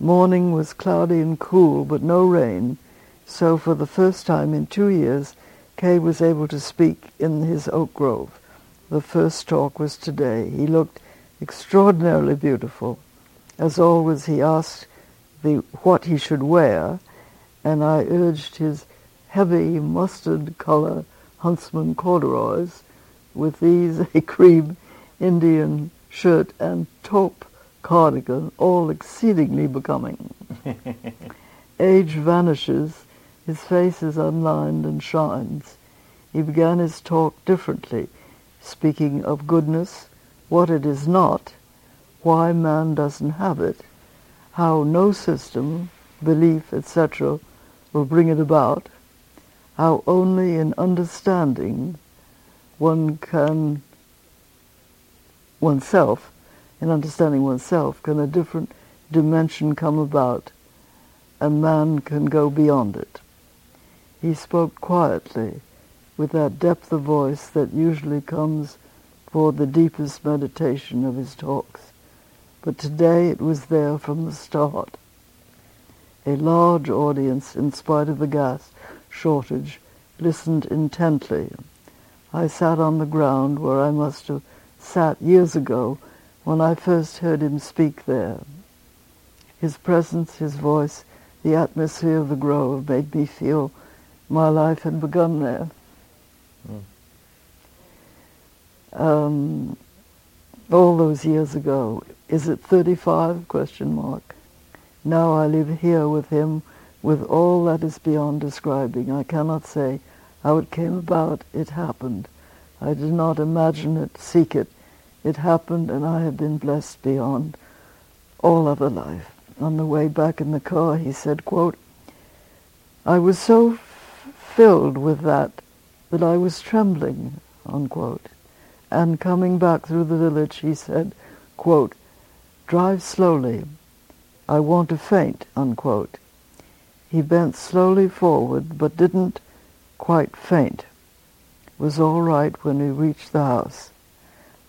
Morning was cloudy and cool, but no rain, so for the first time in two years, K was able to speak in his oak grove. The first talk was today. He looked extraordinarily beautiful. As always, he asked the, what he should wear, and I urged his heavy mustard color huntsman corduroys with these a cream Indian shirt and taupe cardigan, all exceedingly becoming. Age vanishes, his face is unlined and shines. He began his talk differently, speaking of goodness, what it is not, why man doesn't have it, how no system, belief, etc., will bring it about, how only in understanding one can oneself, in understanding oneself, can a different dimension come about and man can go beyond it. He spoke quietly with that depth of voice that usually comes for the deepest meditation of his talks. But today it was there from the start. A large audience, in spite of the gas shortage, listened intently. I sat on the ground where I must have sat years ago when I first heard him speak there. His presence, his voice, the atmosphere of the grove made me feel my life had begun there. Mm. Um, all those years ago. Is it 35? Question mark. Now I live here with him with all that is beyond describing. I cannot say how it came about. It happened. I did not imagine it, seek it. It happened and I have been blessed beyond all other life. On the way back in the car, he said, quote, I was so f- filled with that that I was trembling, unquote. And coming back through the village, he said, quote, drive slowly. I want to faint, unquote. He bent slowly forward, but didn't quite faint. Was all right when we reached the house.